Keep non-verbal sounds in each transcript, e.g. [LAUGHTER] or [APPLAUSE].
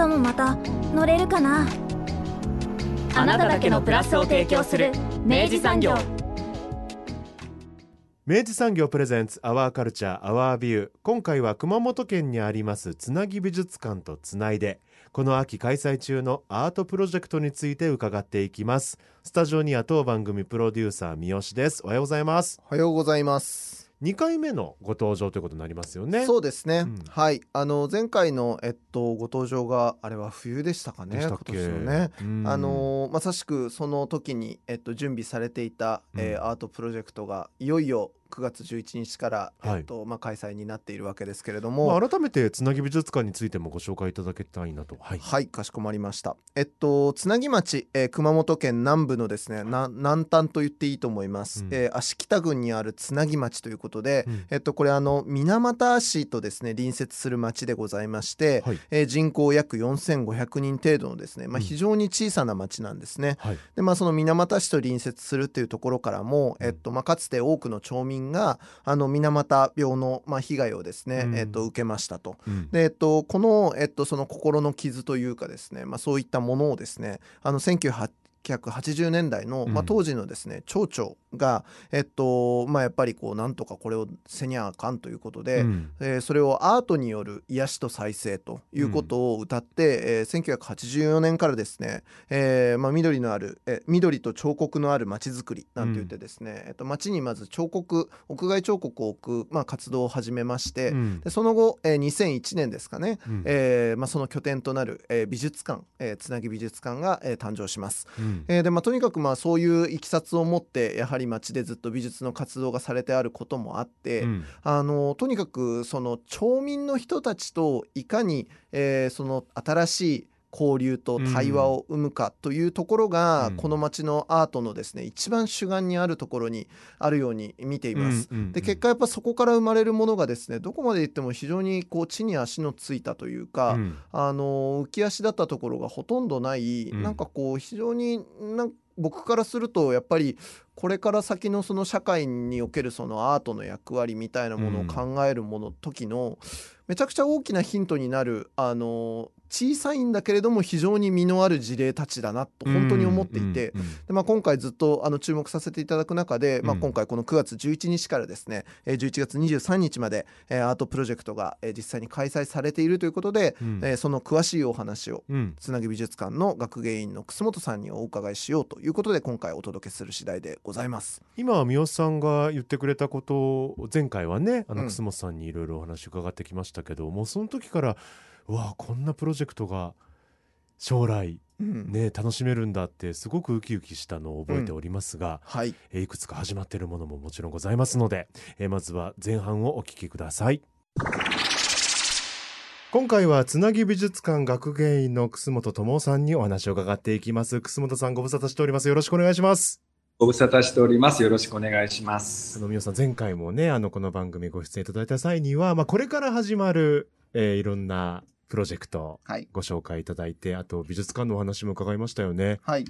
明日もまた乗れるかな？あなただけのプラスを提供する明治産業。明治産業プレゼンツアワーカルチャーアワービュー今回は熊本県にありますつなぎ美術館とつないでこの秋開催中のアートプロジェクトについて伺っていきます。スタジオには当番組プロデューサー三好です。おはようございます。おはようございます2回目のご登場ということになりますよね。そうですね、うん。はい。あの前回のえっとご登場があれは冬でしたかねでしたっけ？今年のね。うん。あのまさしくその時に、えっと、準備されていた、えーうん。アートプロジェクトがいよいよ9月11日から、はい。えっとまあ、開催になっているわけですけれども、まあ、改めてつなぎ美術館についてもご紹介いただきたいなと。はい、はい、かしこまりました。えっと、つなぎ町、えー熊本県南部のですね、な南端と言っていいと思います。うん。えー芦北郡にあるつなぎ町ということで、うん。えっと、これあの水俣市とですね、隣接する町でございまして、はい。えー人口約4500人程度のですね、まあ、うん。非常に小さな町なんですね。はい。でまあ、その水俣市と隣接するっていうところからも、えっとまあ、かつて多くの町民があの水俣病の、まあ、被害をですね、うんえっと、受けましたと。うんで、えっと、この、えっと、その心の傷というかですね、まあ、そういったものをですねあの1980年代の、まあ、うん当時のですね町長が、えっとまあ、やっぱりこうなんとかこれをせにゃあかんということで、うん。えーそれをアートによる癒しと再生ということを歌って、えー1984年からですね、えーまあ、緑のある、えー緑と彫刻のある街づくりなんて言ってですね、えっと、街にまず彫刻屋外彫刻を置く、まあ、活動を始めまして、うん。でその後、えー2001年ですかね、うん。えーまあ、その拠点となる、えー美術館、えーつなぎ美術館が、えー誕生します。うんえーでまあ、とにかくまあそういういきさつを持ってやはり町でずっと美術の活動がされてあることもあって、うん。あのとにかくその町民の人たちといかに、えーその新しい交流と対話を生むかというところが、うん。この町のアートのですね一番主眼にあるところにあるように見ています。うんうんうん。で結果やっぱそこから生まれるものがですねどこまでいっても非常にこう地に足のついたというか、うん。あの浮き足だったところがほとんどない、うん。なんかこう非常になん僕からするとやっぱりこれから先のその社会におけるそのアートの役割みたいなものを考えるもの時のめちゃくちゃ大きなヒントになるあの小さいんだけれども非常に実のある事例たちだなと本当に思っていて、うんうん。でまあ、今回ずっとあの注目させていただく中で、まあ、うん今回この9月11日からですね、えー11月23日まで、えーアートプロジェクトが、えー実際に開催されているということで、うん。えーその詳しいお話をうん。つなぎ美術館の学芸員の楠本さんにお伺いしようということで今回お届けする次第でございます。今は三好さんが言ってくれたことを前回はねあのうん。楠本さんにいろいろお話伺ってきましたけど、もうその時からうわこんなプロジェクトが将来うん。ね楽しめるんだってすごくウキウキしたのを覚えておりますが、はい、えーいくつか始まっているものももちろんございますので、えーまずは前半をお聞きください。今回はつなぎ美術館学芸員の楠本智さんにお話を伺っていきます。楠本さんご無沙汰しております。よろしくお願いします。ご無沙汰しております。よろしくお願いします。あの皆さん前回もねあのこの番組ご出演いただいた際には、まあ、これから始まる、えーいろんなプロジェクトはい。ご紹介いただいてあと美術館のお話も伺いましたよね。はい。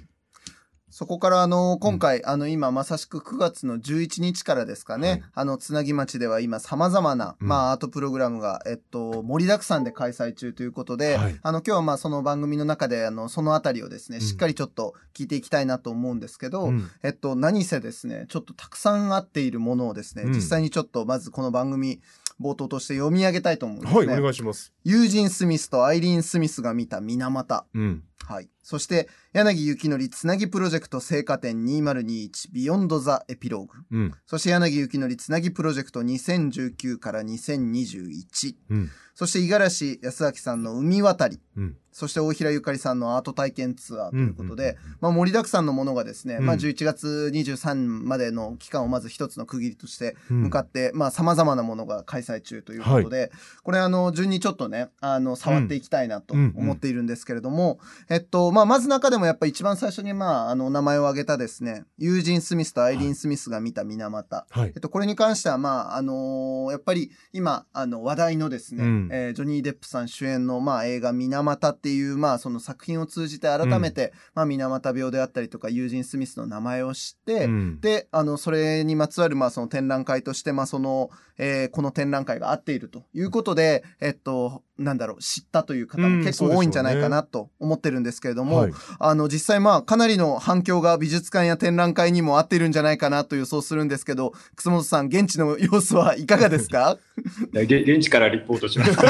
そこからあの今回、あの今まさしく9月の11日からですかね、はい。あのつなぎ町では今さまざまな、うん。まあアートプログラムがえっと盛りだくさんで開催中ということで、はい。あの今日はまあその番組の中であのそのあたりをですねうん。しっかりちょっと聞いていきたいなと思うんですけど、うん。えっと何せですねちょっとたくさんあっているものをですね、うん。実際にちょっとまずこの番組冒頭として読み上げたいと思うんですね。はいお願いします。ユージン・スミスとアイリーン・スミスが見た水俣。うんはい。そして柳幸則つなぎプロジェクト聖火展2021ビヨンドザエピローグ。うん。そして柳幸則つなぎプロジェクト2019から2021。うん。そして五十嵐康明さんの海渡り。うん。そして大平ゆかりさんのアート体験ツアーということで、まあ、盛りだくさんのものがですね、うん。まあ、11月23までの期間をまず一つの区切りとしてうん。向かって、まあ、様々なものが開催中ということで、これ、あの、順にちょっとね、あの、触っていきたいなとうん。思っているんですけれども、えっと、まあ、まず中でもやっぱ一番最初に、まあ、あの、名前を挙げたですね、ユージン・スミスとアイリーン・スミスが見た水俣。はい。えっと、これに関しては、まあ、あのーやっぱり今、あの、話題のですね、うん。えージョニー・デップさん主演の、まあ、映画、水俣っていう、まあ、その作品を通じて改めて、まあ、水俣病であったりとか、ユージン・スミスの名前を知って、うん。で、あの、それにまつわる、まあ、その展覧会として、まあ、その、えーこの展覧会が合っているということで、えっと、なんだろう、知ったという方うんも結構多いんじゃないかなと思ってるんですけれども、はいあの、実際まあ、かなりの反響が美術館や展覧会にも合っているんじゃないかなと予想するんですけど、楠本さん、現地の様子はいかがですか？[LAUGHS] 現地からリポートします。そ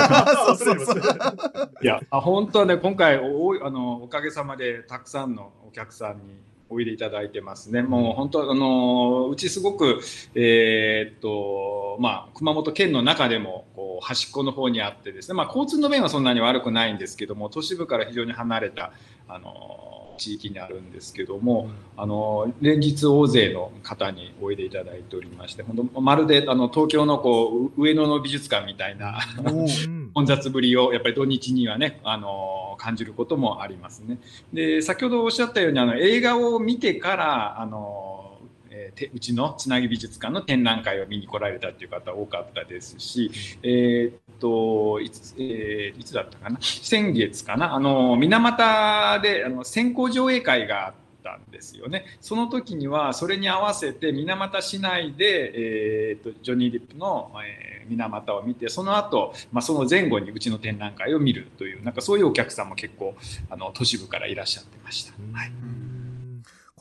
うそうそう。いや、あ本当はね、今回おあの、おかげさまでたくさんのお客さんにおいでいただいてますね。もう本当、あのうちすごく、えーっと、まあ、熊本県の中でも、こう、端っこの方にあってですね、まあ、交通の便はそんなに悪くないんですけども、都市部から非常に離れた、あの地域にあるんですけども、あの連日大勢の方においでいただいておりまして、本当まるであの東京のこう上野の美術館みたいなうん [LAUGHS] 混雑ぶりをやっぱり土日にはね、あの感じることもありますね。で、先ほどおっしゃったようにあの映画を見てからあの、えーうちのつなぎ美術館の展覧会を見に来られたっていう方多かったですし、えーっといつ,、えーいつだったかな？先月かな？あの水俣であの先行上映会があったんですよね。その時にはそれに合わせて水俣市内で、えー、とジョニー・デップの、えー水俣を見てその後、まあその前後にうちの展覧会を見るというなんかそういうお客さんも結構あの都市部からいらっしゃってました。はい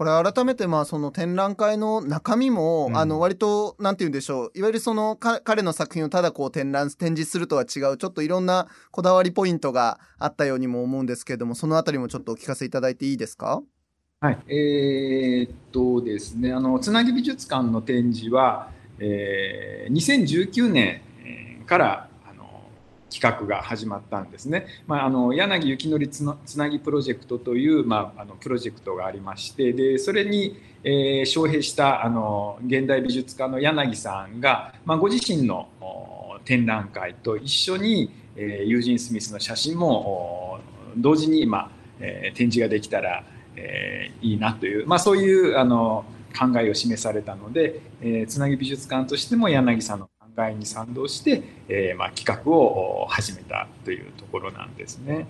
これ改めてまあその展覧会の中身も、うん。あの割となんて言うんでしょう。いわゆるそのか彼の作品をただこう展覧展示するとは違う。ちょっといろんなこだわりポイントがあったようにも思うんですけれどもそのあたりもちょっとお聞かせいただいていいですか？はい、えーっとですね、あのつなぎ美術館の展示は、えー2019年えーから企画が始まったんですね。まあ、あの柳幸則つなぎプロジェクトという、まあ、あのプロジェクトがありまして、でそれに、えー招聘したあの現代美術家の柳さんが、まあ、ご自身の展覧会と一緒に、えーユージン・スミスの写真も同時に、まあえー展示ができたら、えーいいなという、まあ、そういうあの考えを示されたので、えーつなぎ美術館としても柳さんの考えに賛同して、えーまあ、企画をお始めたというところなんですね。はい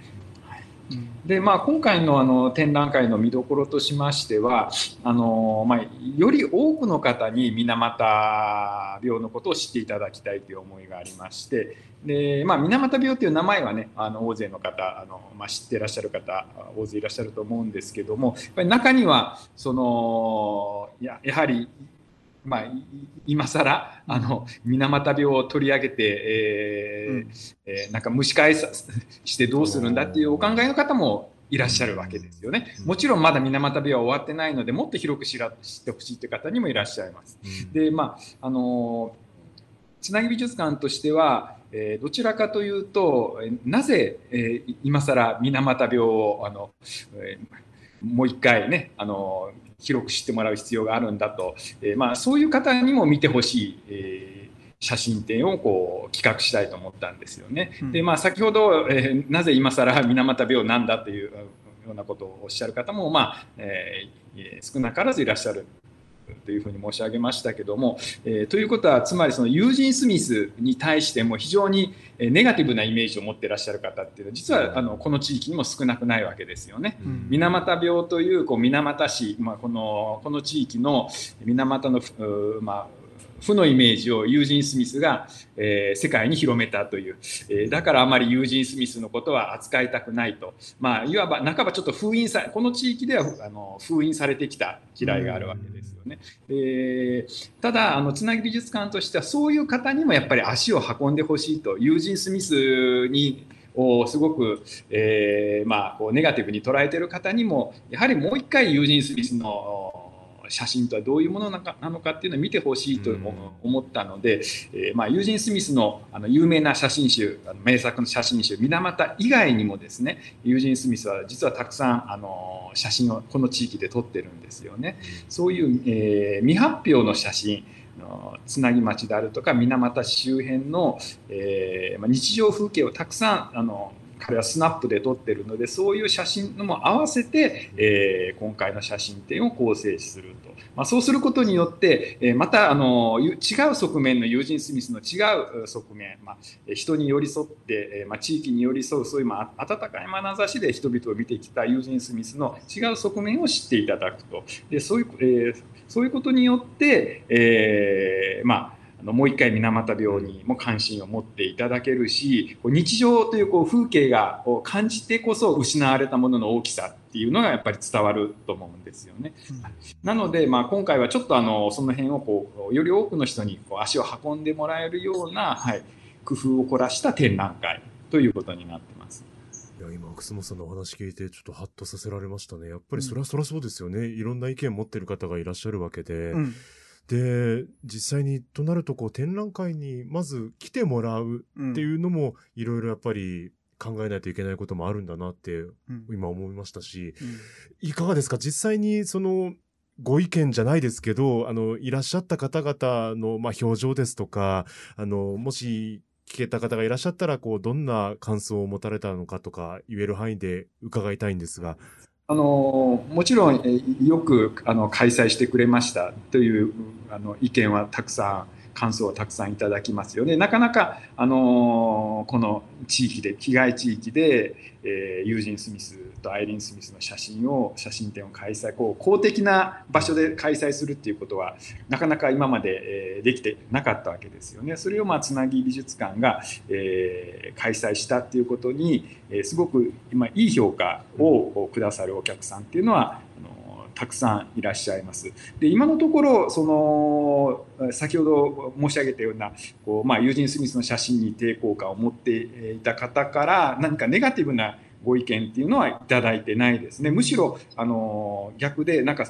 でまあ、今回のあの展覧会の見どころとしましてはあの、まあ、より多くの方に水俣病のことを知っていただきたいという思いがありましてで、まあ、水俣病という名前はねあの大勢の方あの、まあ、知ってらっしゃる方大勢いらっしゃると思うんですけどもやっぱり中にはそのややはりまあ、い今更あの水俣病を取り上げて、えーうんえーなんか蒸し返さしてどうするんだっていうお考えの方もいらっしゃるわけですよね。もちろんまだ水俣病は終わってないのでもっと広く知ら知ってほしいという方にもいらっしゃいます。でまああのつなぎ美術館としては、えーどちらかというとえーなぜ、えー今更水俣病をあの、えーもう一回ねあの広く知ってもらう必要があるんだと、えーまあ、そういう方にも見てほしい、えー写真展をこう企画したいと思ったんですよね。うん。でまあ、先ほど、えーなぜ今更水俣病なんだというようなことをおっしゃる方も、まあえーえー少なからずいらっしゃるというふうに申し上げましたけども、えーということはつまりそのユージン・スミスに対しても非常にえーネガティブなイメージを持っていらっしゃる方っていうのは実はあのこの地域にも少なくないわけですよね。うん水俣病というこう水俣市、まあ、このこの地域の水俣の、まあ、負のイメージをユージン・スミスが、えー世界に広めたという、えーだからあまりユージン・スミスのことは扱いたくないと、まあ、いわば半ばちょっと封印さこの地域ではあの封印されてきた嫌いがあるわけですよね。でただあのつなぎ美術館としてはそういう方にもやっぱり足を運んでほしいと。ユージン・スミスにをすごく、えー、まあ、こうネガティブに捉えている方にもやはりもう一回ユージン・スミスの写真とはどういうものなのかっていうのを見てほしいと思ったので、えー、まあ、ユージン・スミスのあの有名な写真集あの名作の写真集「水俣」以外にもですねユージン・スミスは実はたくさんあの写真をこの地域で撮ってるんですよね。そういう、えー、未発表の写真つなぎ町であるとか水俣周辺の、えーまあ、日常風景をたくさんあの彼はスナップで撮ってるのでそういう写真のも合わせて、えー、今回の写真展を構成すると、まあ、そうすることによって、えー、またあの違う側面のユージン・スミスの違う側面、まあ、人に寄り添って、えまあ、地域に寄り添うそういう、まあ、温かい眼差しで人々を見てきたユージン・スミスの違う側面を知っていただくと。でそういう、えー、そういうことによって、え、まああのもう一回水俣病にも関心を持っていただけるし日常というこう風景がを感じてこそ失われたものの大きさっていうのがやっぱり伝わると思うんですよね。うん、なので、まあ、今回はちょっとあのその辺をこうより多くの人にこう足を運んでもらえるような、はい、工夫を凝らした展覧会ということになってます。いや今、楠本さんのお話聞いて、ちょっとハッとさせられましたね。やっぱりそれは、そりゃそうですよね。いろんな意見を持ってる方がいらっしゃるわけで、うんで、実際にとなるとこう展覧会にまず来てもらうっていうのもいろいろやっぱり考えないといけないこともあるんだなって今思いましたし、うん、いかがですか？実際にそのご意見じゃないですけど、あの、いらっしゃった方々の、まあ、表情ですとか、あの、もし聞けた方がいらっしゃったら、こう、どんな感想を持たれたのかとか言える範囲で伺いたいんですが。あのもちろんよくあの開催してくれましたというあの意見はたくさん感想をたくさんいただきますよね。なかなか、あのこの地域で被害地域で、えー、ユージン・スミスとアイリン・スミスの写真を写真展を開催こう公的な場所で開催するっていうことはなかなか今まで、えー、できてなかったわけですよね。それを、まあ、つなぎ美術館が、えー、開催したっていうことに、え、すごく今いい評価をくださるお客さんっていうのはあのたくさんいらっしゃいます。で今のところその先ほど申し上げたようなこう、まあ、ユージン・スミスの写真に抵抗感を持っていた方から何かネガティブなご意見っていうのはいただいてないです。ねむしろあの逆でなんか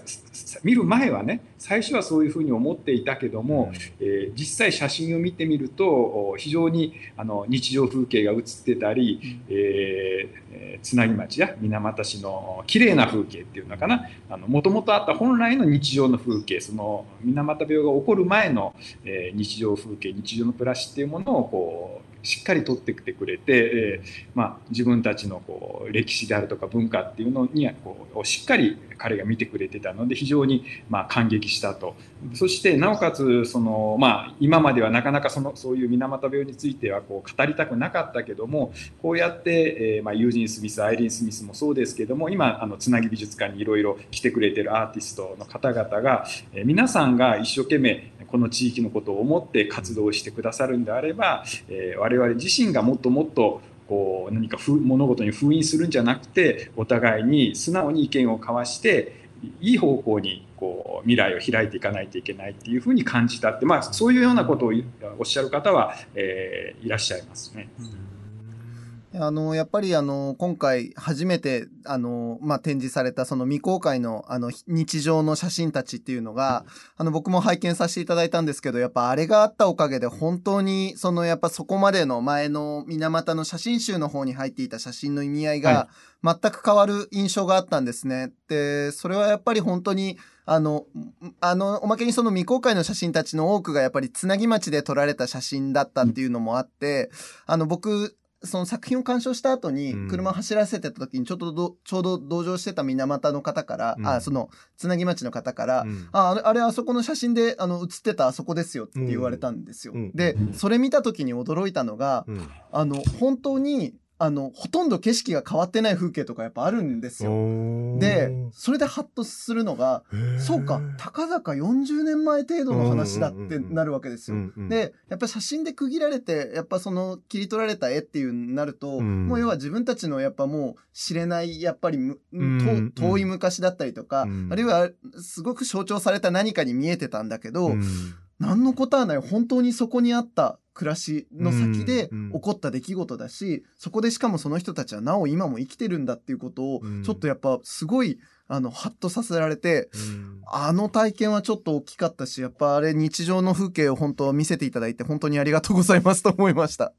見る前はね最初はそういうふうに思っていたけども、うん、えー、実際写真を見てみると非常にあの日常風景が写ってたり、うん、えー、つなぎ町や水俣市の綺麗な風景っていうのかな。もともとあった本来の日常の風景その水俣病が起こる前の、えー、日常風景日常の暮らしっていうものをこうしっかり取ってきてくれて、えー、まあ、自分たちのこう歴史であるとか文化っていうのにこうしっかり彼が見てくれてたので非常にま感激したと。そしてなおかつその、まあ、今まではなかなかそのそういう水俣病についてはこう語りたくなかったけどもこうやって、えまあ、ユージン・スミスアイリーン・スミスもそうですけども今あのつなぎ美術館にいろいろ来てくれてるアーティストの方々が、え、皆さんが一生懸命この地域のことを思って活動してくださるんであれば、えー、我々自身がもっともっとこう何か物事に封印するんじゃなくてお互いに素直に意見を交わしていい方向にこう未来を開いていかないといけないっていうふうに感じたって、まあ、そういうようなことをおっしゃる方は、えー、いらっしゃいますね。うんあの、やっぱりあの、今回初めて、あの、まあ、展示されたその未公開のあの、日常の写真たちっていうのが、あの、僕も拝見させていただいたんですけど、やっぱあれがあったおかげで本当に、そのやっぱそこまでの前の水俣の写真集の方に入っていた写真の意味合いが、全く変わる印象があったんですね。で、それはやっぱり本当に、あの、あの、おまけにその未公開の写真たちの多くがやっぱりつなぎ町で撮られた写真だったっていうのもあって、あの、僕、その作品を鑑賞した後に車走らせてた時にちょうどどちょうど同乗してた水俣の方から、うん、あそのつなぎ町の方から「うん、ああれあそこの写真であの写ってたあそこですよ」って言われたんですよ。うん、でそれ見た時に驚いたのが、あの本当にあの、ほとんど景色が変わってない風景とかやっぱあるんですよ。で、それでハッとするのが、そうか、たかだか40年前程度の話だってなるわけですよ。で、やっぱ写真で区切られて、やっぱその切り取られた絵っていうなると、もう要は自分たちのやっぱもう知れない、やっぱり遠い昔だったりとか、あるいはすごく象徴された何かに見えてたんだけど、何のことはない。本当にそこにあった暮らしの先で起こった出来事だし、そこでしかもその人たちはなお今も生きてるんだっていうことをうん。ちょっとやっぱすごいあのハッとさせられて、うん。あの体験はちょっと大きかったしやっぱあれ日常の風景を本当見せていただいて本当にありがとうございますと思いました。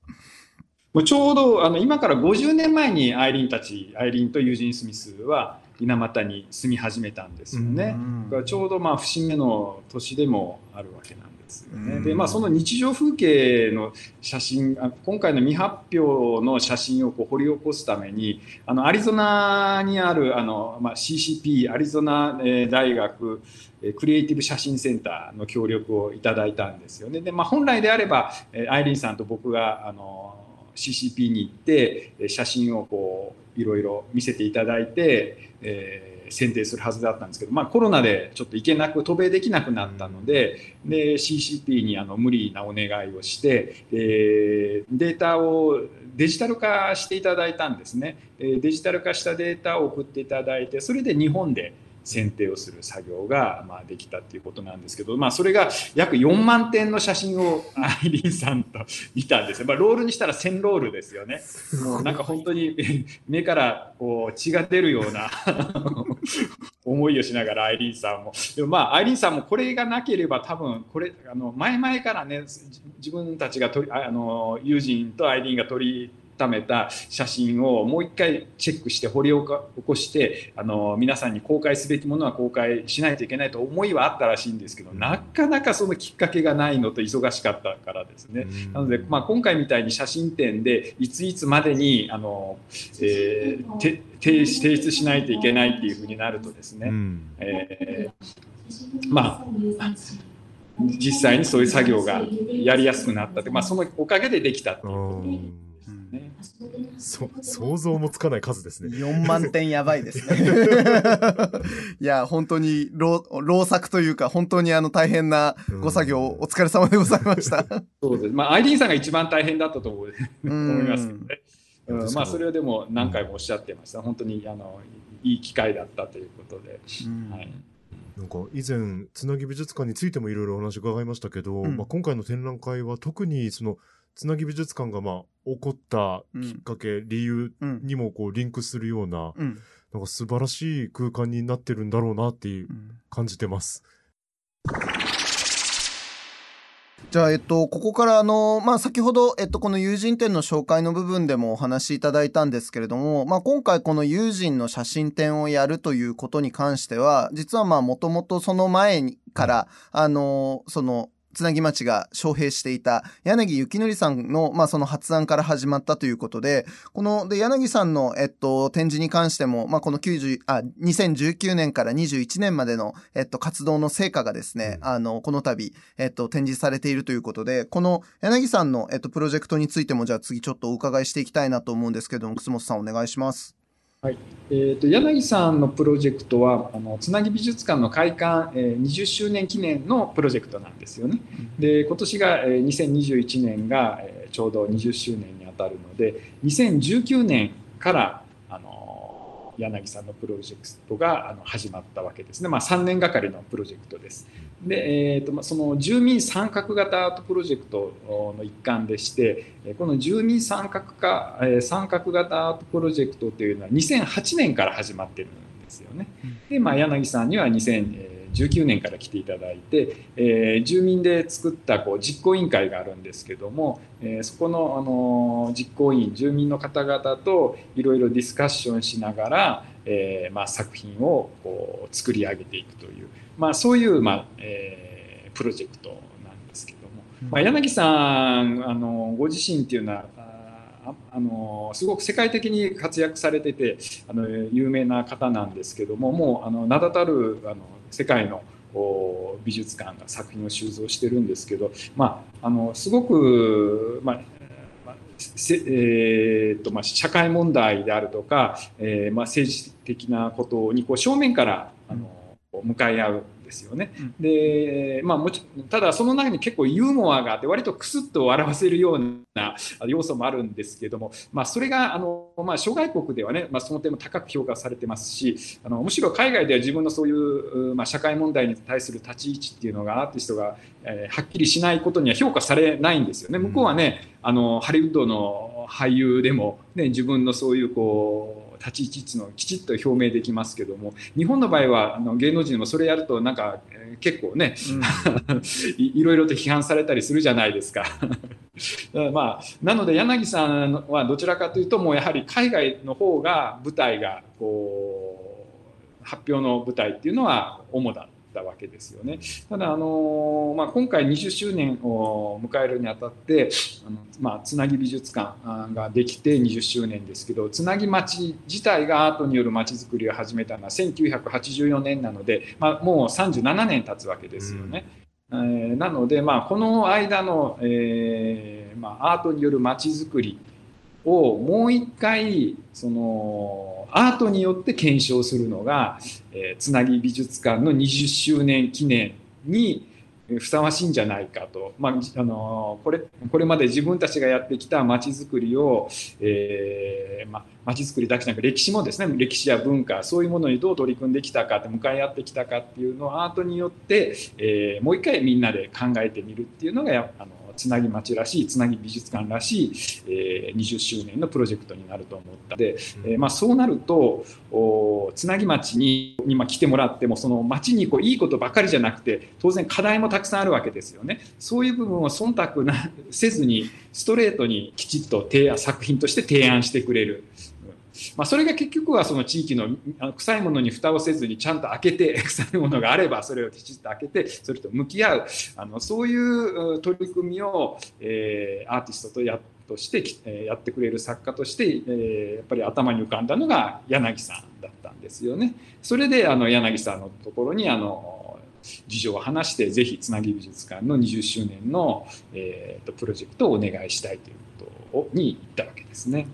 もうちょうどあの今から50年前にアイリーンたちアイリーンとユージン・スミスは水俣に住み始めたんですよね。うん。ちょうどまあ節目の年でもあるわけなんですよね。うんでまあその日常風景の写真あ今回の未発表の写真をこう掘り起こすためにあのアリゾナにあるあの、まあ、CCP アリゾナ、えー大学えークリエイティブ写真センターの協力をいただいたんですよね。でまあ、本来であればえーアイリーンさんと僕があの CCP に行ってえー写真をこういろいろ見せていただいて、えー選定するはずだったんですけど、まあ、コロナでちょっと行けなく渡米できなくなったのでで CCP にあの無理なお願いをして、えデータをデジタル化していただいたんですね。えデジタル化したデータを送っていただいてそれで日本で選定をする作業が、まあ、できたっていうことなんですけど、まあ、それが約4万点の写真をアイリンさんと見たんですよ、まあ、ロールにしたら1000ロールですよね。もうなんか本当にえ目からこう血が出るような思いをしながらアイリーンさんも。でもまあアイリーンさんもこれがなければ多分これあの前々からねじ自分たちがああの友人とアイリーンが取りためた写真をもう一回チェックして掘り起こしてあの皆さんに公開すべきものは公開しないといけないと思いはあったらしいんですけどなかなかそのきっかけがないのと忙しかったからですね。なので、まあ、今回みたいに写真展でいついつまでにあの、えーて提提出しないといけないっていうふうになるとですね、うん。えーまあ実際にそういう作業がやりやすくなったって、まあ、そのおかげでできたっていう。ことね。そ想像もつかない数ですね。4万点やばいですね。[LAUGHS] いや、本当に労労作というか、本当にあの大変なご作業、お疲れ様でございました。そうです。まあ、アイリーンさんが一番大変だったと思いますけどね。うんうんまあ、それはでも何回もおっしゃってました。本当にあのいい機会だったということで。はい。なんか以前つなぎ美術館についてもいろいろお話伺いましたけど、うんまあ、今回の展覧会は特にそのつなぎ美術館がまあ起こったきっかけ、理由うん。にもこうリンクするようなうん。なんか素晴らしい空間になってるんだろうなっていううん感じてます。じゃあ、えっと、ここからあの、まあ、先ほど、えっと、この友人展の紹介の部分でもお話しいただいたんですけれども、まあ、今回この友人の写真展をやるということに関しては、実はまあ、もともとその前にから、あの、その、つなぎ町が招聘していた柳幸則さんの、まあ、その発案から始まったということで、この、で、柳さんの、えっと、展示に関しても、まあ、この90、あ、2019年から21年までの、えっと、活動の成果がですね、うんあの、この度、えっと、展示されているということで、この柳さんの、えっと、プロジェクトについても、じゃあ次ちょっとお伺いしていきたいなと思うんですけども、楠本さんお願いします。えー、と柳さんのプロジェクトはあのつなぎ美術館の開館、えー20周年記念のプロジェクトなんですよね。で今年が、えー2021年が、えーちょうど20周年にあたるので2019年からあの柳さんのプロジェクトがあの始まったわけですね、まあ、3年がかりのプロジェクトです。で、えーとまあ、その住民参画型アートプロジェクトの一環でしてえこの住民参画化、え参画型アートプロジェクトというのは2008年から始まってるんですよね。で、まあ、柳さんには2019年から来ていただいて、えー住民で作ったこう実行委員会があるんですけども、えーそこの、あのー実行委員住民の方々といろいろディスカッションしながら、えーまあ、作品をこう作り上げていくという、まあ、そういう、まあえープロジェクトなんですけども、まあ、柳さんあのご自身っていうのはああのすごく世界的に活躍されててあの有名な方なんですけどももうあの名だたるあの世界の美術館が作品を収蔵してるんですけど、まあ、あのすごく、まあえーとまあ、社会問題であるとか、えーまあ、政治的なことにこう正面からあの向かい合うでですよね。で、まあ、もちただその中に結構ユーモアがあって割とクスッと笑わせるような要素もあるんですけども、まあ、それがあの、まあ、諸外国ではね、まあ、その点も高く評価されてますしあのむしろ海外では自分のそういう、まあ、社会問題に対する立ち位置っていうのがアーティストが、えー、はっきりしないことには評価されないんですよね。向こうはねあのハリウッドの俳優でも、ね、自分のそういうこう立ち位置のをきちっと表明できますけども日本の場合はあの芸能人もそれやるとなんか、えー、結構ね、うん、[LAUGHS] いろいろと批判されたりするじゃないですか。[LAUGHS] まあ、なので柳さんはどちらかというともうやはり海外の方が舞台がこう発表の舞台っていうのは主だったわけですよね。ただあの、まあ、今回20周年を迎えるにあたってあの、まあ、つなぎ美術館ができて20周年ですけどつなぎ町自体がアートによる町づくりを始めたのは1984年なので、まあ、もう37年経つわけですよね。うん、えー、なので、まあ、この間の、えーまあ、アートによる町づくりをもう一回そのアートによって検証するのが、えー、つなぎ美術館の20周年記念にふさわしいんじゃないかと、まあ、あのこれこれまで自分たちがやってきたまちづくりを、えーまあ、づくりだけじゃなく歴史もですね歴史や文化そういうものにどう取り組んできたかって向かい合ってきたかっていうのをアートによって、えー、もう一回みんなで考えてみるっていうのがあのつなぎ町らしいつなぎ美術館らしい、えー、20周年のプロジェクトになると思ったので、えー、まあ、そうなるとおつなぎ町に今来てもらってもその町にこういいことばかりじゃなくて当然課題もたくさんあるわけですよね。そういう部分を忖度なせずにストレートにきちっと提案作品として提案してくれる。まあ、それが結局はその地域の臭いものに蓋をせずにちゃんと開けて [LAUGHS] 臭いものがあればそれをきちっと開けてそれと向き合うあのそういう取り組みを、えー、アーティストとやとしてやってくれる作家として、えー、やっぱり頭に浮かんだのが柳さんだったんですよね。それであの柳さんのところにあの事情を話してぜひつなぎ美術館の20周年の、えーと、プロジェクトをお願いしたいということに行ったわけですね。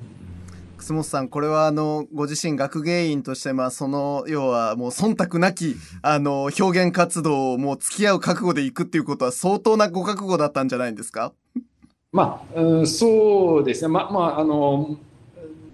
楠本さんこれはあのご自身学芸員としてまあその要はもう忖度なきあの表現活動をもう付き合う覚悟でいくっていうことは相当なご覚悟だったんじゃないんですか？まあ、うん、そうですね。ままああの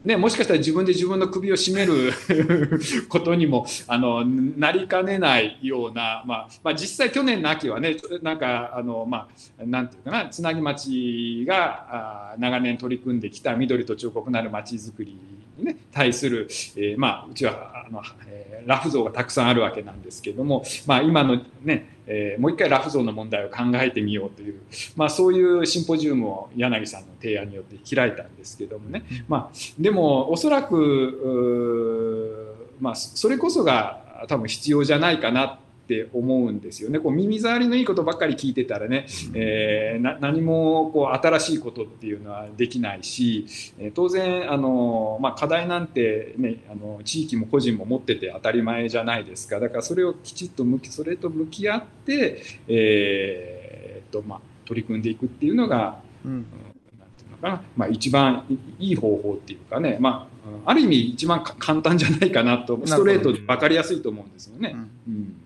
ね、もしかしたら自分で自分の首を絞める [LAUGHS] ことにもあのなりかねないような、まあまあ、実際去年の秋はねなんかあの、まあ、なんていうかなつなぎ町があ長年取り組んできた緑と彫刻なる町づくり、ね、対する、えー、まあ、うちはあの、えー、ラフ像がたくさんあるわけなんですけども、まあ、今のねえー、もう一回ラフ像の問題を考えてみようという、まあ、そういうシンポジウムを柳さんの提案によって開いたんですけどもね、まあ、でもおそらくまあ、それこそが多分必要じゃないかなって思うんですよね。こう耳障りのいいことばっかり聞いてたらね、えー、何もこう新しいことっていうのはできないし、えー、当然あの、まあ、課題なんて、ね、あの地域も個人も持ってて当たり前じゃないですか。だからそれをきちっと向きそれと向き合って、えー、っとまあ、取り組んでいくっていうのが、うん、なんていうのかな、まあ、一番いい方法っていうかね、まあ、ある意味一番簡単じゃないかなと。ストレートで分かりやすいと思うんですよね。うん、うん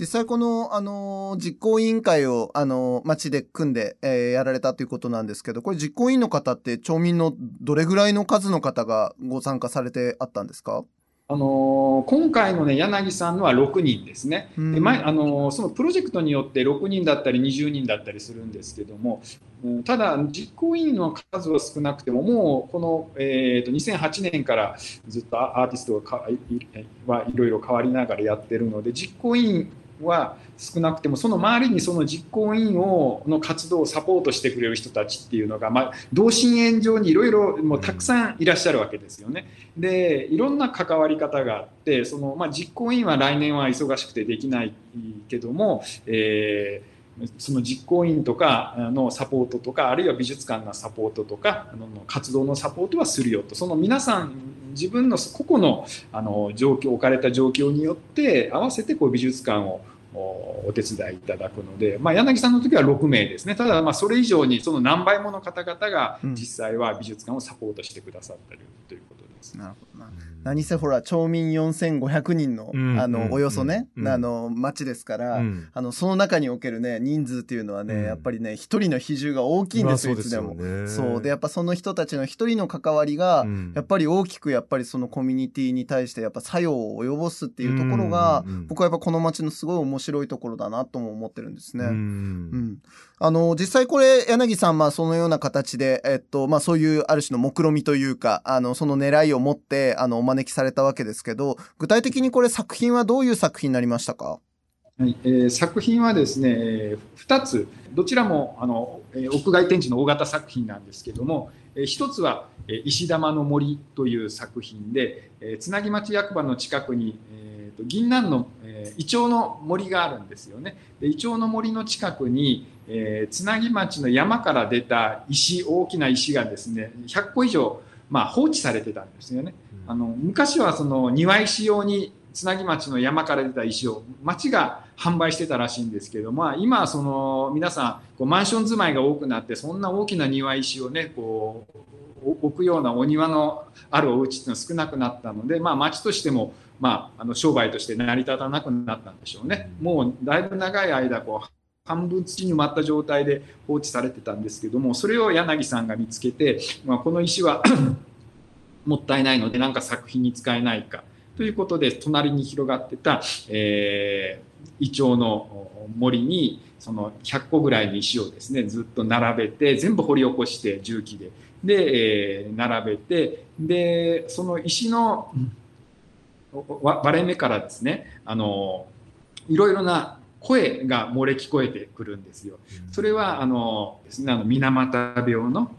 実際この、あの実行委員会を、あの町で組んで、えー、やられたということなんですけど、これ実行委員の方って町民のどれぐらいの数の方がご参加されてあったんですか？あの今回のね柳さんのは6人ですね、うん、で前あのそのプロジェクトによって6人だったり20人だったりするんですけども、うん、ただ実行委員の数は少なくてももうこの、えーと、2008年からずっとアーティストがはいろいろ変わりながらやってるので実行委員は少なくてもその周りにその実行委員をの活動をサポートしてくれる人たちっていうのが、まあ、同心円状にいろいろもうたくさんいらっしゃるわけですよね。でいろんな関わり方があってその、まあ、実行委員は来年は忙しくてできないけども、えーその実行委員とかのサポートとかあるいは美術館のサポートとかあの活動のサポートはするよとその皆さん自分の個々のあの状況置かれた状況によって合わせてこう美術館をお手伝いいただくので、まあ、柳さんの時は6名ですね。ただまあそれ以上にその何倍もの方々が実際は美術館をサポートしてくださってるということでなるほどな。何せほら町民4500人の、うん。あの、うん。およそね、うん。あの町ですから、うん。あのその中におけるね人数っていうのはね、うん。やっぱりね一人の比重が大きいんですよ、まあいつでも。そうですよね。そう。でやっぱその人たちの一人の関わりが、うん。やっぱり大きくやっぱりそのコミュニティに対してやっぱ作用を及ぼすっていうところが、僕はやっぱこの町のすごい面白いところだなとも思ってるんですね。うん。うん、あの実際これ柳さんまあそのような形で、えっとまあ、そういうある種の目論見みというかあのその狙いを持ってあのお招きされたわけですけど具体的にこれ作品はどういう作品になりましたか？はいえー作品はですね、えー2つ、どちらもあの、えー屋外展示の大型作品なんですけども、えー1つは、えー石玉の森という作品で、えーつなぎ町役場の近くに、えーと銀杏の、えーイチョウの森があるんですよね。でイチョウの森の近くに、えーつなぎ町の山から出た石、大きな石がですね、100個以上、まあ、放置されてたんですよね。あの昔はその庭石用につなぎ町の山から出た石を町が販売してたらしいんですけど、まあ、今はその皆さんこうマンション住まいが多くなってそんな大きな庭石をねこう置くようなお庭のあるお家っていうのは少なくなったので、まあ、町としても、まあ、あの商売として成り立たなくなったんでしょうね。もうだいぶ長い間こう半分土に埋まった状態で放置されてたんですけどもそれを柳さんが見つけて、まあ、この石は [COUGHS] もったいないので何か作品に使えないかということで隣に広がってた、えー、イチョウの森にその100個ぐらいの石をですねずっと並べて全部掘り起こして重機で。で、えー並べてでその石の割れ目からですねあのいろいろな声が漏れ聞こえてくるんですよ。それはあのですねあの水俣病の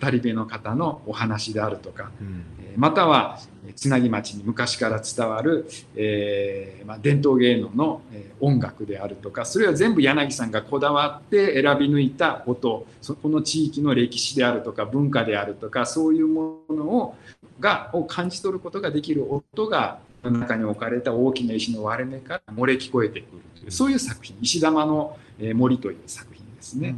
語り部の方のお話であるとか、うん。えーまたはえーつなぎ町に昔から伝わる、えーまあ、伝統芸能の、えー音楽であるとかそれは全部柳さんがこだわって選び抜いた音そこの地域の歴史であるとか文化であるとかそういうものをがを感じ取ることができる音が中に置かれた大きな石の割れ目から漏れ聞こえてくる。というそういう作品「石玉のえー森」という作品ですね。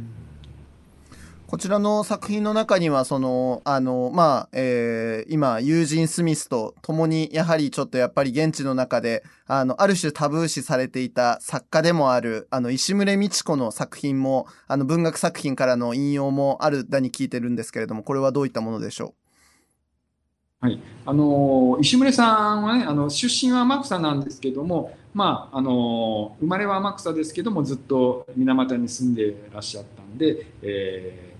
こちらの作品の中にはそのあのまあ、えー今ユージン・スミスと共にやはりちょっとやっぱり現地の中であのある種タブー視されていた作家でもあるあの石牟礼道子の作品もあの文学作品からの引用もあるだに聞いてるんですけれどもこれはどういったものでしょあの石牟礼さんはねあの出身は天草なんですけども、まあ、あの生まれは天草ですけどもずっと水俣に住んでらっしゃったんで、えー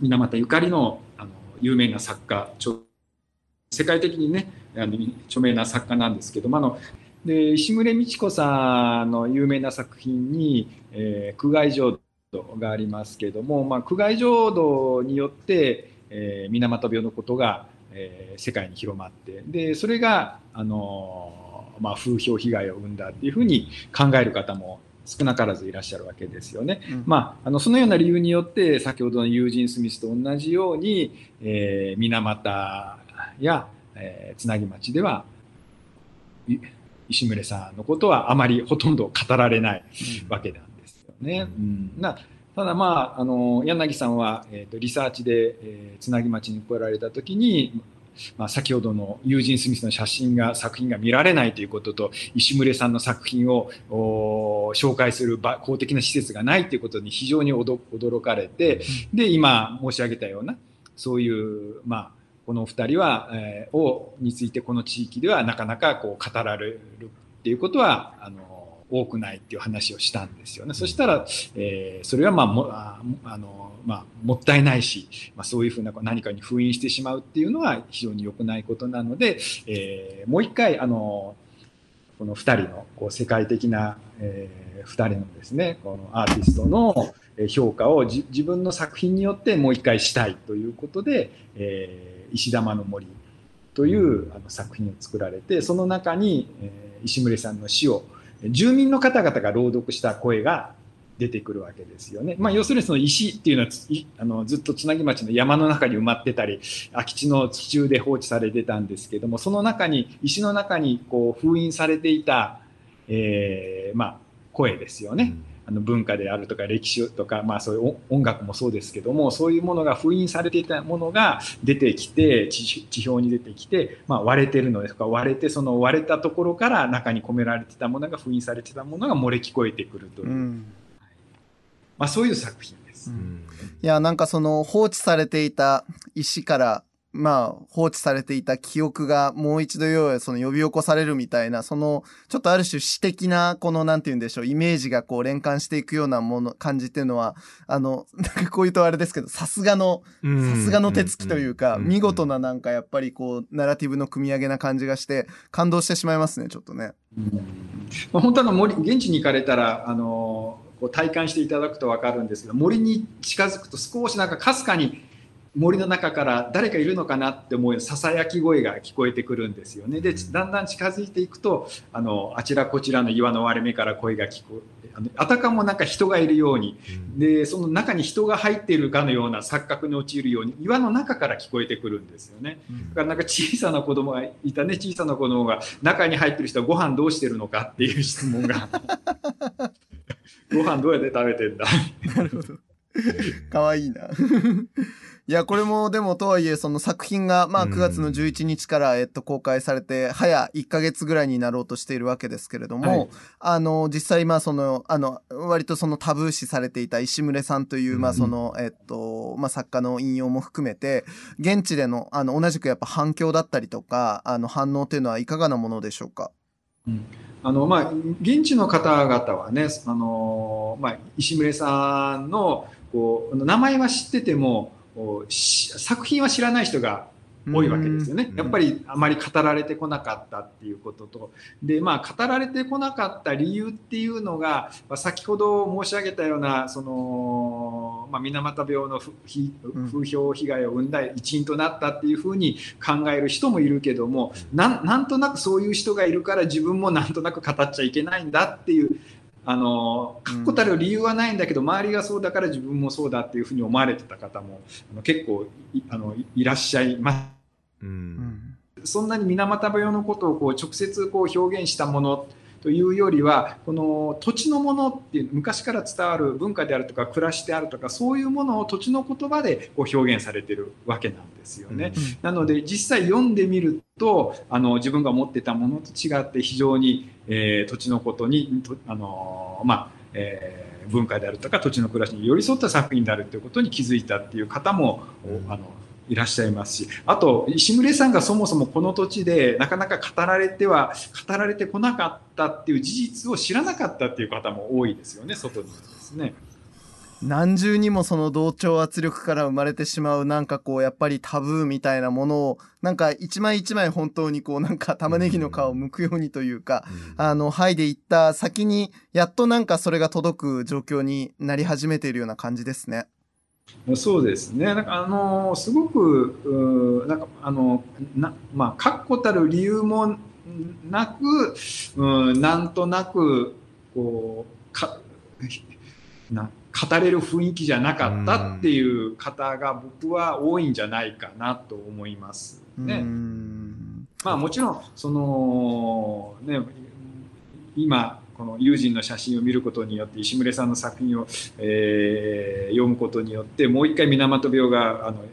水俣ゆかりのあの有名な作家世界的にねあの著名な作家なんですけどもあので石牟礼道子さんの有名な作品に、えー苦外浄土がありますけども、まあ、苦外浄土によって、えー水俣病のことがえー世界に広まってでそれが、あのーまあ、風評被害を生んだっていうふうに考える方も少なからずいらっしゃるわけですよね。う、うんまあ、あのそのような理由によって先ほどのユージン・スミスと同じように、えー水俣や、えーつなぎ町ではい石牟礼さんのことはあまりほとんど語られないわけなんですよね。うんなただまあ、あの柳さんは、えー、とリサーチで、えーつなぎ町に来られた時に、まあ、先ほどのユージン・スミスの写真が作品が見られないということと石牟礼さんの作品をお紹介する場公的な施設がないということに非常に驚驚かれてで今申し上げたようなそういう、まあ、この2人は、えーをについてこの地域ではなかなかこう語られるっていうことはあの多くないっていう話をしたんですよね。そしたら、えーそれはまあもああの、まあ、もったいないし、まあ、そういうふうな何かに封印してしまうっていうのは非常に良くないことなので、えーもう一回あのこの2人のこう世界的な、え2人のですねこのアーティストのえー評価をじ自分の作品によってもう一回したいということで「えー石玉の森」というあの作品を作られてその中に、えー石牟礼さんの詩を住民の方々が朗読した声が出てくるわけですよね。まあ、要するにその石っていうのはあのずっとつなぎ町の山の中に埋まってたり空き地の地中で放置されてたんですけどもその中に石の中にこう封印されていた、えーまあ、声ですよね。ああの文化であるとか歴史とか、まあ、そういう音楽もそうですけどもそういうものが封印されていたものが出てきて地表に出てきて、まあ、割れてるのですとか割れてその割れたところから中に込められてたものが封印されてたものが漏れ聞こえてくるという、うん、まあ、そういう作品です。うん、いやなんかその放置されていた石からまあ、放置されていた記憶がもう一度要はその呼び起こされるみたいな、その、ちょっとある種詩的な、この、なんて言うんでしょう、イメージがこう連関していくようなもの、感じっていうのは、あの、[LAUGHS] なんかこういうとあれですけど、さすがの、さすがの手つきというか、見事ななんかやっぱりこう、ナラティブの組み上げな感じがして、感動してしまいますね、ちょっとね。うん。まあ、本当は森、現地に行かれたら、あの、こう体感していただくと分かるんですけど、森に近づくと少しなんかかすかに、森の中から誰かいるのかなって思うささやき声が聞こえてくるんですよね。でだんだん近づいていくとあのあちらこちらの岩の割れ目から声が聞こえあのあたかもなんか人がいるように、でその中に人が入っているかのような錯覚に陥るように岩の中から聞こえてくるんですよね。だからなんか小さな子供がいたね小さな子供が中に入ってる人はご飯どうしてるのかっていう質問が [LAUGHS] ご飯どうやって食べてんだなるほど。かわいいな。いや、これもでもとはいえ、その作品が、まあ9月の11日から、えっと、公開されて、早1ヶ月ぐらいになろうとしているわけですけれども、はい、あの、実際、まあその、あの、割とそのタブー視されていた石牟さんという、まあその、えっと、まあ作家の引用も含めて、現地での、あの、同じくやっぱ反響だったりとか、あの、反応というのはいかがなものでしょうか？うん。あのまあ、現地の方々はね、あのまあ、石牟さんのこう名前は知ってても作品は知らない人が多いわけですよね。やっぱりあまり語られてこなかったっていうことと。でまあ語られてこなかった理由っていうのが、まあ、先ほど申し上げたようなその、まあ、水俣病の風評被害を生んだ一因となったっていうふうに考える人もいるけどもなんとなくそういう人がいるから自分もなんとなく語っちゃいけないんだっていうあの確固たる理由はないんだけど、周りがそうだから自分もそうだっていうふうに思われてた方もあの結構いあのいらっしゃいます。うん。そんなに水俣病のことをこう直接こう表現したものというよりはこの土地のものっていう昔から伝わる文化であるとか暮らしであるとかそういうものを土地の言葉でこう表現されてるわけなんですよね。うん、なので実際読んでみるとあの自分が持ってたものと違って非常に、えー、土地のことにあのまあ、えー文化であるとか土地の暮らしに寄り添った作品であるということに気づいたっていう方も、あのいらっしゃいますしあと石牟さんがそもそもこの土地でなかなか語られては語られてこなかったっていう事実を知らなかったっていう方も多いですよね外にですね。何重にもその同調圧力から生まれてしまうなんかこうやっぱりタブーみたいなものをなんか一枚一枚本当にこうなんか玉ねぎの皮を剥くようにというか、あの剥いでいった先にやっとなんかそれが届く状況になり始めているような感じですね。そうですね。なんかあのすごくなんかあのなまあ確固たる理由もなく、うん、なんとなくこうかな語れる雰囲気じゃなかったっていう方が僕は多いんじゃないかなと思いますね。まあもちろんそのね今この友人の写真を見ることによって石牟さんの作品を、えー、読むことによってもう一回水俣病があの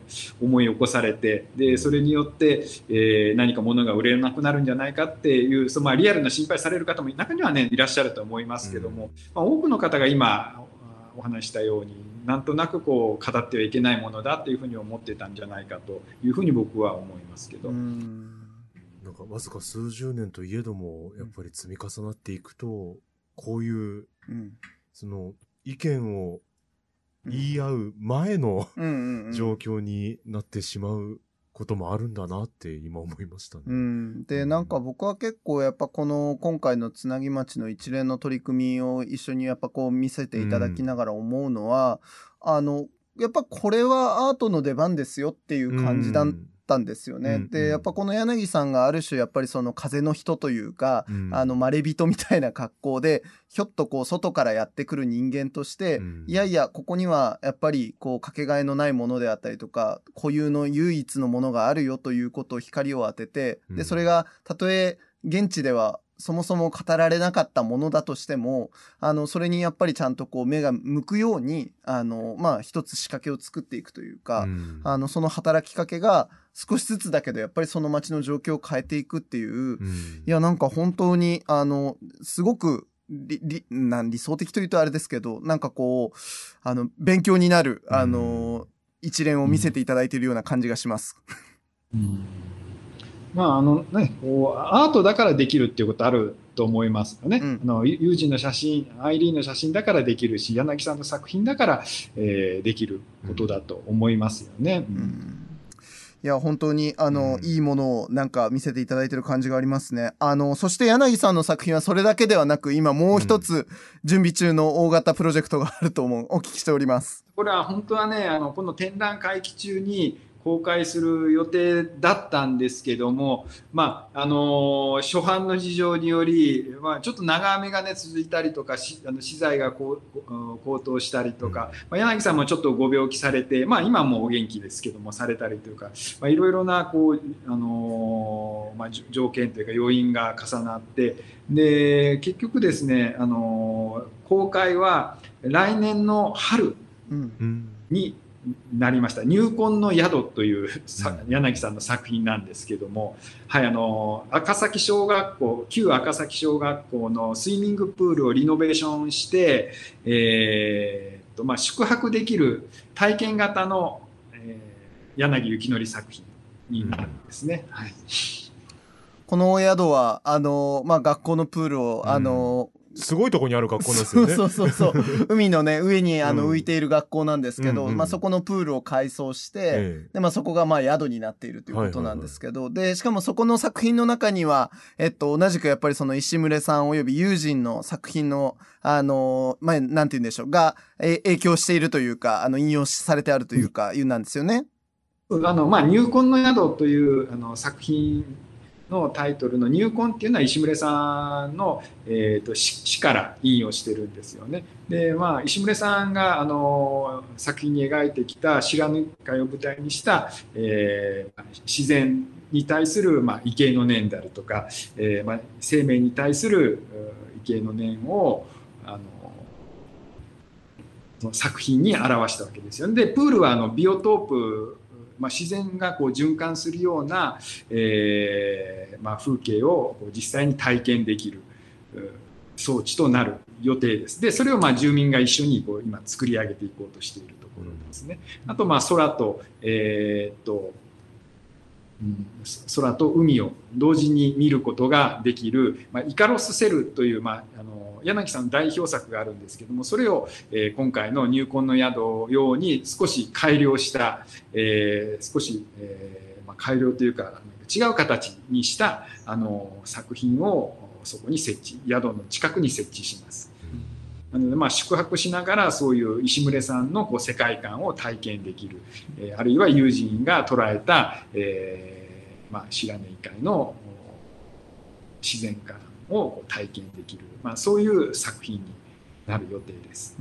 思い起こされてでそれによって、えー、何か物が売れなくなるんじゃないかっていうその、まあ、リアルな心配される方も中にはねいらっしゃると思いますけども、うん、まあ、多くの方が今お話したようになんとなくこう語ってはいけないものだというふうに思ってたんじゃないかというふうに僕は思いますけど。うんなんかわずか数十年といえども、やっぱり積み重なっていくと、こういう、うん、その意見を言い合う前の、状況になってしまうこともあるんだなって今思いましたね。うん、でなんか僕は結構やっぱこの今回のつなぎ町の一連の取り組みを一緒にやっぱこう見せていただきながら思うのは、うん、あのやっぱこれはアートの出番ですよっていう感じだったんですよね。うんうん、でやっぱこの柳さんがある種やっぱりその風の人というか、うん、あのまれびとみたいな格好でひょっとこう外からやってくる人間として、うん、いやいやここにはやっぱりこうかけがえのないものであったりとか固有の唯一のものがあるよということを光を当てて、でそれがたとえ現地ではそもそも語られなかったものだとしてもあのそれにやっぱりちゃんとこう目が向くようにあの、まあ、一つ仕掛けを作っていくというか、うん。あのその働きかけが少しずつだけどやっぱりその街の状況を変えていくっていう、うん。いやなんか本当にあのすごく理理なん理想的というとあれですけどなんかこうあの勉強になるあの、一連を見せていただいているような感じがします。まああのね、こうアートだからできるっていうことあると思いますよね。うん。あのユユージンの写真、アイリーンの写真だからできるし、柳さんの作品だから、えーできることだと思いますよね。うんいや本当にあの、うんいいものをなんか見せていただいてる感じがありますね。あのそして柳さんの作品はそれだけではなく今もう一つ準備中の大型プロジェクトがあると思うお聞きしております。これは本当はね、あのこの展覧会期中に公開する予定だったんですけども、まああの初版の事情により、まあ、ちょっと長雨がね続いたりとかしあの資材が高騰したりとか、まあ、柳さんもちょっとご病気されて、まあ、今もお元気ですけどもされたりとか、まあ、いろいろなこう、あのまあ、条件というか要因が重なってで結局ですね、あの公開は来年の春うんうん。になりました「入魂の宿」という柳さんの作品なんですけども、はい、あの赤崎小学校旧赤崎小学校のスイミングプールをリノベーションして、えーっとまあ、宿泊できる体験型の、えー柳幸則作品になるんですね。はい。このお宿はあの、まあ、学校のプールを、あのすごいとこにある学校なんですよね。そうそうそうそう。[LAUGHS] 海のね上にあのうん浮いている学校なんですけど、うん。うん。まあ、そこのプールを改装して、ええ。でまあ、そこがまあ宿になっているということなんですけど、でしかもそこの作品の中には、えっと、同じくやっぱりその石牟さんおよび友人の作品のあのまあなんて言うんでしょうがえ影響しているというかあの引用されてあるというか、いうなんですよね。あのまあ、入魂の宿というあの作品のタイトルの入魂っていうのは石牟さんの、えー、と詩詩から引用してるんですよね。でまあ石牟さんがあの作品に描いてきた白抜会を舞台にした、えー自然に対する、まあ、畏敬の念であるとか、えーまあ、生命に対する畏敬の念をあの作品に表したわけですよね。でプールはあのビオトープまあ、自然がこう循環するような、えーまあ、風景を実際に体験できるう装置となる予定です。でそれをまあ住民が一緒にこう今作り上げていこうとしているところですね。あとまあ空と,、えーっとうん空と海を同時に見ることができる、まあ、イカロスセルという、まあ、あの柳さんの代表作があるんですけどもそれを、えー今回の入魂の宿ように少し改良した、えー少し、えーまあ、改良というか違う形にしたあの作品をそこに設置宿の近くに設置します。なのでまあ宿泊しながらそういう石牟さんのこう世界観を体験できる、えーあるいは友人が捉えた、えーまあ、白根会のお自然観をこう体験できる、まあ、そういう作品になる予定です。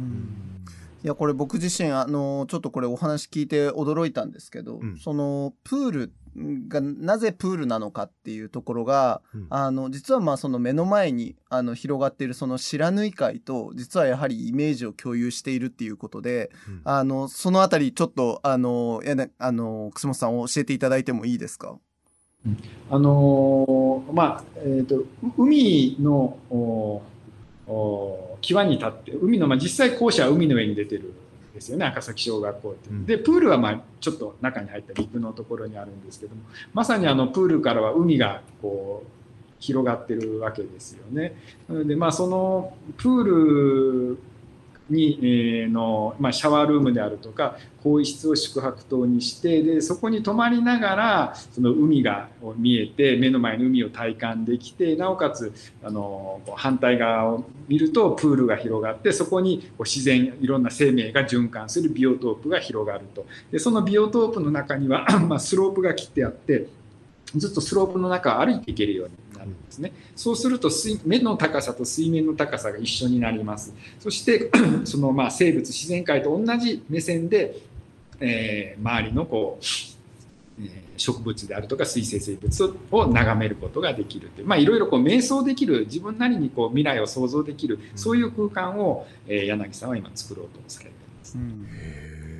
いやこれ僕自身あのちょっとこれお話聞いて驚いたんですけど、うんそのプールがなぜプールなのかっていうところが、うん。あの実はまあその目の前にあの広がっているその不知火海と実はやはりイメージを共有しているっていうことで、うん。あのそのあたりちょっとあのやなあの楠本さん教えていただいてもいいですか？あのーまあえー、とう海のおお際に立って海の、まあ、実際校舎は海の上に出てるんですよね赤崎小学校って。うんでプールはまあちょっと中に入った陸のところにあるんですけどもまさにあのプールからは海がこう広がってるわけですよね。なのでまあそのプールに、えーの、まあ、シャワールームであるとか更衣室を宿泊棟にしてでそこに泊まりながらその海が見えて目の前の海を体感できてなおかつあの反対側を見るとプールが広がってそこにこう自然いろんな生命が循環するビオトープが広がると。でそのビオトープの中には、[COUGHS] まあ、スロープが切ってあってずっとスロープの中を歩いていけるようになるんですね。そうすると水目の高さと水面の高さが一緒になります。そして [CLEARS THROAT] そのまあ生物自然界と同じ目線で、えー周りのこう植物であるとか水生生物を眺めることができるという、まあ、いろいろこう瞑想できる自分なりにこう未来を想像できるそういう空間を、えー、柳さんは今作ろうとされています。うん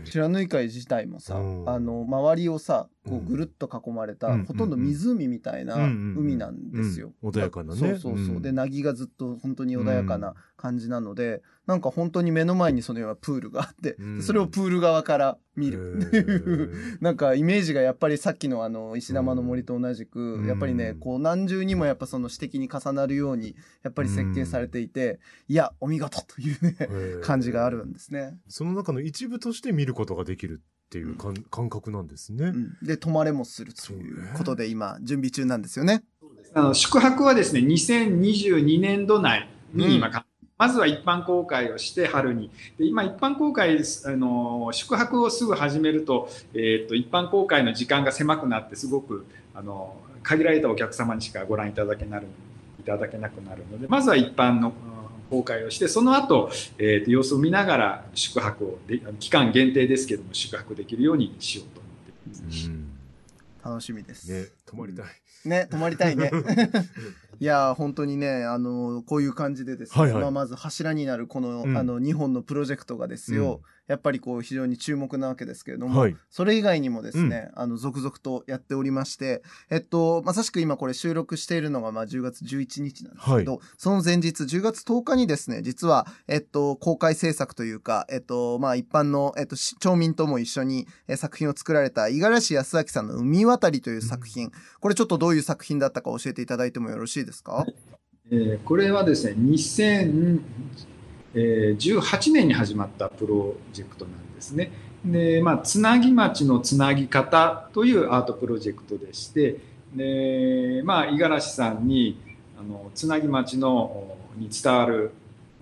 不知火海自体もさ、うん、あの周りをさこうぐるっと囲まれた、うん、ほとんど湖みたいな海なんですよ。穏やかなね。そうそうそう。で凪がずっと本当に穏やかな感じなので、なんか本当に目の前にそのようなプールがあって、それをプール側から見る。っていうなんかイメージがやっぱりさっきのあの石玉の森と同じく、やっぱりねこう何重にもやっぱその指摘に重なるようにやっぱり設計されていて、いやお見事というね感じがあるんですね。その中の一部として見ることができるっていう感,、感覚なんですね。で泊まれもするということで今準備中なんですよね。あの宿泊はですね2022年度内に今、うん、まずは一般公開をして春に。で今一般公開あの宿泊をすぐ始めると,、えーと、一般公開の時間が狭くなってすごくあの限られたお客様にしかご覧いただけなるいただけなくなるのでまずは一般の公開をしてその後、えーと様子を見ながら宿泊をで期間限定ですけども宿泊できるようにしようと思っています。うん楽しみです。ね、泊まりたい。ね、泊まりたいね。[LAUGHS] いや本当にねあのこういう感じでですね、はいはい、まあ、まず柱になるこのうん、あの2本のプロジェクトがですよ、やっぱりこう非常に注目なわけですけれども、はい、それ以外にもですね、うん、あの続々とやっておりましてえっとまさしく今これ収録しているのがまあ10月11日なんですけど、はい、その前日10月10日にですね実はえっと公開制作というかえっとまあ一般のえっと町民とも一緒にえ作品を作られた五十嵐康明さんの海渡りという作品、うん、これちょっとどういう作品だったか教えていただいてもよろしいですか、えー、これはですね2000えー、18年に始まったプロジェクトなんですね。で、まあ、つなぎ町のつなぎ方というアートプロジェクトでして、で、まあ、五十嵐さんに、あの、つなぎ町の、に伝わる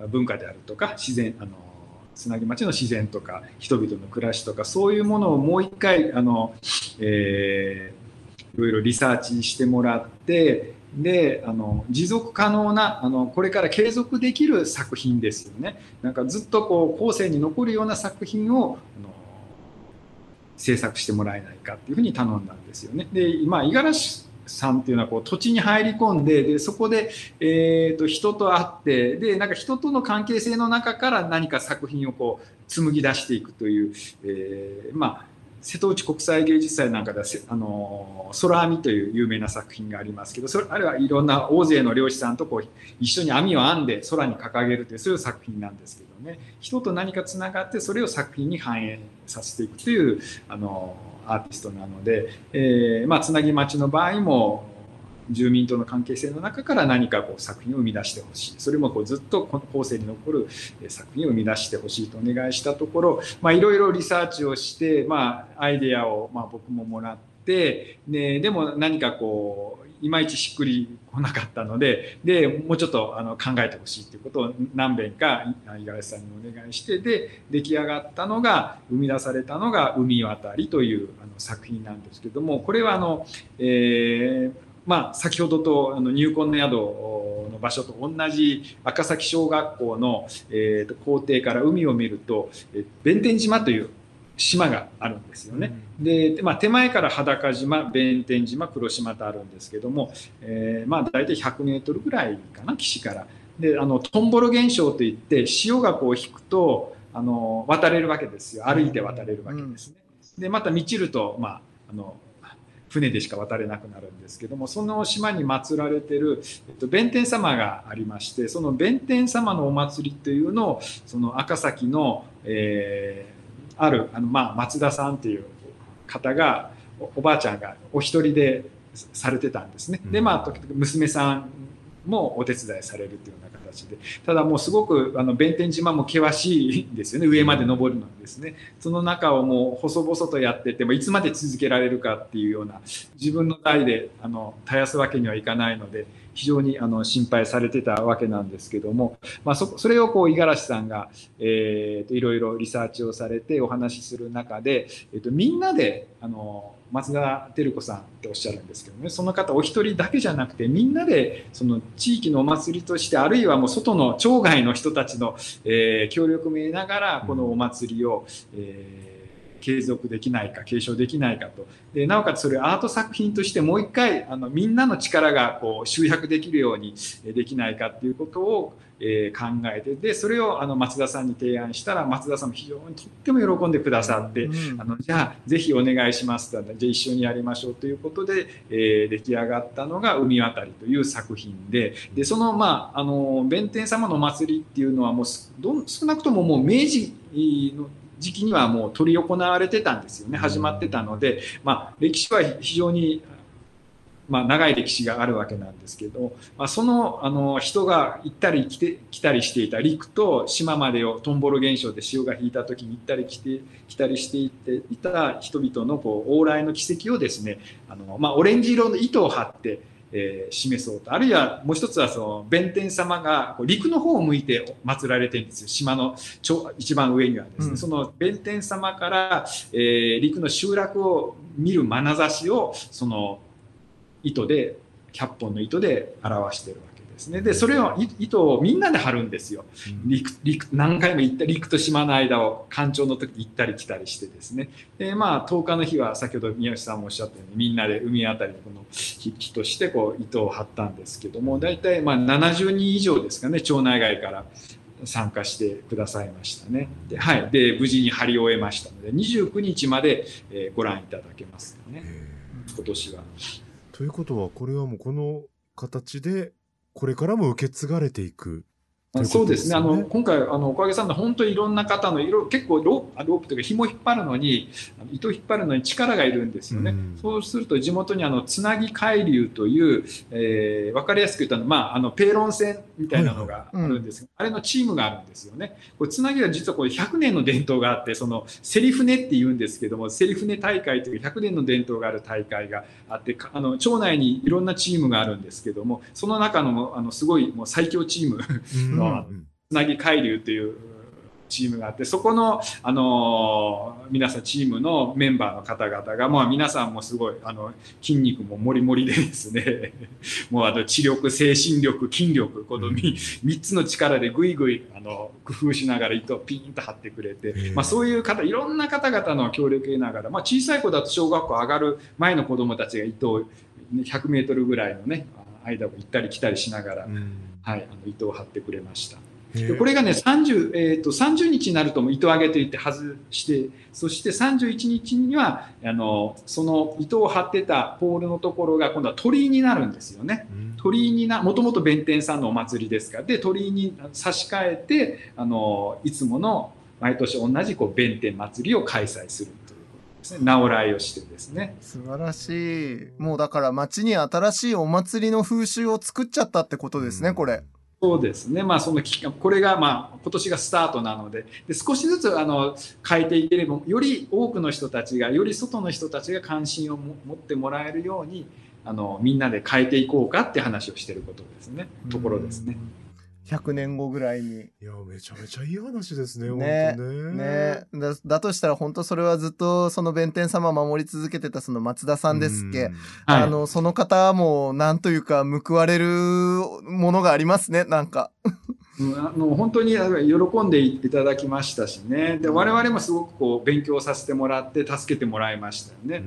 文化であるとか、自然、あの、つなぎ町の自然とか、人々の暮らしとか、そういうものをもう一回、あの、えー、いろいろリサーチしてもらって、であの持続可能なあのこれから継続できる作品ですよねなんかずっとこう後世に残るような作品をあの制作してもらえないかっていうふうに頼んだんですよね。で今五十嵐さんっていうのはこう土地に入り込んででそこで、えーと、人と会ってでなんか人との関係性の中から何か作品をこう紡ぎ出していくという、えー、まあ瀬戸内国際芸術祭なんかではあの空網という有名な作品がありますけどそれあれはいろんな大勢の漁師さんとこう一緒に網を編んで空に掲げるというそういう作品なんですけどね。人と何かつながってそれを作品に反映させていくというあのアーティストなので、えー、まあ、つなぎ町の場合も住民との関係性の中から何かこう作品を生み出してほしい。それもこうずっとこの後世に残る作品を生み出してほしいとお願いしたところいろいろリサーチをして、まあ、アイデアをまあ僕ももらって、ね、でも何かこういまいちしっくりこなかったのででもうちょっとあの考えてほしいということを何遍か五十嵐さんにお願いしてで出来上がったのが生み出されたのが「海渡り」というあの作品なんですけどもこれはあの、えーまあ、先ほどとあの入魂の宿の場所と同じ赤崎小学校の、えー、と校庭から海を見ると、え弁天島という島があるんですよね。うん、で、まあ、手前から裸島弁天島黒島とあるんですけども、えー、まあ大体100メートルぐらいかな岸から。であのトンボロ現象といって潮がこう引くとあの渡れるわけですよ歩いて渡れるわけですね。でまた満ちると、まあ、あの船でしか渡れなくなるんですけどもその島に祀られてる、えっと、弁天様がありましてその弁天様のお祭りというのをその赤崎の、えー、あるあの、まあ、松田さんっていう方がおばあちゃんがお一人でされてたんですね。でまあ時々娘さんもお手伝いされるというようなで。ただもうすごくあの弁天島も険しいんですよね。上まで登るのですね。その中をもう細々とやっててもいつまで続けられるかっていうような自分の代であの絶やすわけにはいかないので非常にあの心配されてたわけなんですけども、まあ、そそれをこう五十嵐さんが、えー、といろいろリサーチをされてお話しする中で、えー、とみんなであの松田照子さんっておっしゃるんですけどね。その方お一人だけじゃなくてみんなでその地域のお祭りとしてあるいはもう外の町外の人たちの、えー、協力も得ながらこのお祭りを、えー、継続できないか継承できないかと。でなおかつそれをアート作品としてもう一回あのみんなの力がこう集約できるようにできないかっていうことをえー、考えてでそれをあの松田さんに提案したら松田さんも非常にとっても喜んでくださって、うん、あのじゃあぜひお願いしますってじゃあ一緒にやりましょうということで、えー、出来上がったのが「海渡り」という作品ででそのまああの弁天様の祭りっていうのはもうど少なくとももう明治の時期にはもう執り行われてたんですよね。始まってたので、まあ、歴史は非常にまあ、長い歴史があるわけなんですけど、まあ、そのあの人が行ったり来て来たりしていた陸と島までをトンボロ現象で潮が引いた時に行ったり来て来たりしていっていた人々のこう往来の軌跡をですねあの、まあ、オレンジ色の糸を張ってえー、示そうと。あるいはもう一つはその弁天様が陸の方を向いて祀られてるんですよ。島の一番上にはですね、うん、その弁天様から、えー、陸の集落を見る眼差しをその糸で100本の糸で表してるですね。でそれを糸をみんなで張るんですよ。陸陸何回も行った陸と島の間を干潮の時行ったり来たりしてですね。でまあ10日の日は先ほど宮内さんもおっしゃったようにみんなで海あたりにこの日としてこう糸を張ったんですけども大体まあ70人以上ですかね町内外から参加してくださいましたね。で、はい、で無事に張り終えましたので29日まで、えー、ご覧いただけますよね。今年は。ということはこれはもうこの形でこれからも受け継がれていく。そうですね。あの今回あのおかげさんで本当にいろんな方の色結構ローロープというか紐引っ張るのに糸引っ張るのに力がいるんですよね、うん、そうすると地元にあのつなぎ海流という、えー、分かりやすく言うと、まあ、あのペーロン線みたいなのがあるんです。が、はいはいうん、あれのチームがあるんですよね。これつなぎは実はこれ100年の伝統があってそのセリ船って言うんですけどもセリ船大会という100年の伝統がある大会があってあの町内にいろんなチームがあるんですけどもその中のあのすごいもう最強チームのつなぎ海流というチームがあってそこの、あの皆さんチームのメンバーの方々が、まあ、皆さんもすごいあの筋肉ももりもりでですね [LAUGHS] もうあと知力精神力筋力この 3, 3つの力でぐいぐいあの工夫しながら糸をピンと張ってくれて、まあ、そういう方いろんな方々の協力を得ながら、まあ、小さい子だと小学校上がる前の子どもたちが糸を100メートルぐらいのね間を行ったり来たりしながら、はい、あの糸を張ってくれました。でこれがね 30,、えーと、30日になるとも糸上げといって外してそして31日にはあのその糸を張ってたポールのところが今度は鳥居になるんですよね。鳥居になもともと弁天さんのお祭りですから。で鳥居に差し替えてあのいつもの毎年同じこう弁天祭りを開催するですね。直来をしてですね。素晴らしい。もうだから町に新しいお祭りの風習を作っちゃったってことですね、これ。そうですね、まあ、そのこれが、まあ、今年がスタートなので。で少しずつあの変えていければより多くの人たちがより外の人たちが関心を持ってもらえるようにあのみんなで変えていこうかって話をしていることですね。ところですね。100年後ぐらいに。いや、めちゃめちゃいい話ですね、ねねねだ。だとしたら、本当それはずっとその弁天様守り続けてたその松田さんですっけ。はい、あの、その方も、なんというか、報われるものがありますね、なんか。あの本当に喜んでいただきましたしねで我々もすごくこう勉強させてもらって助けてもらいましたよね。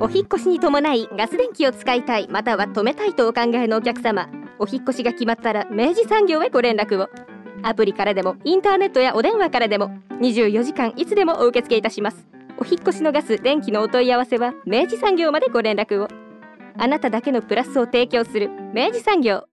お引越しに伴いガス電気を使いたいまたは止めたいとお考えのお客様お引越しが決まったら明治産業へご連絡を。アプリからでもインターネットやお電話からでも24時間いつでもお受け付けいたします。お引越しのガス電気のお問い合わせは明治産業までご連絡を。あなただけのプラスを提供する明治産業。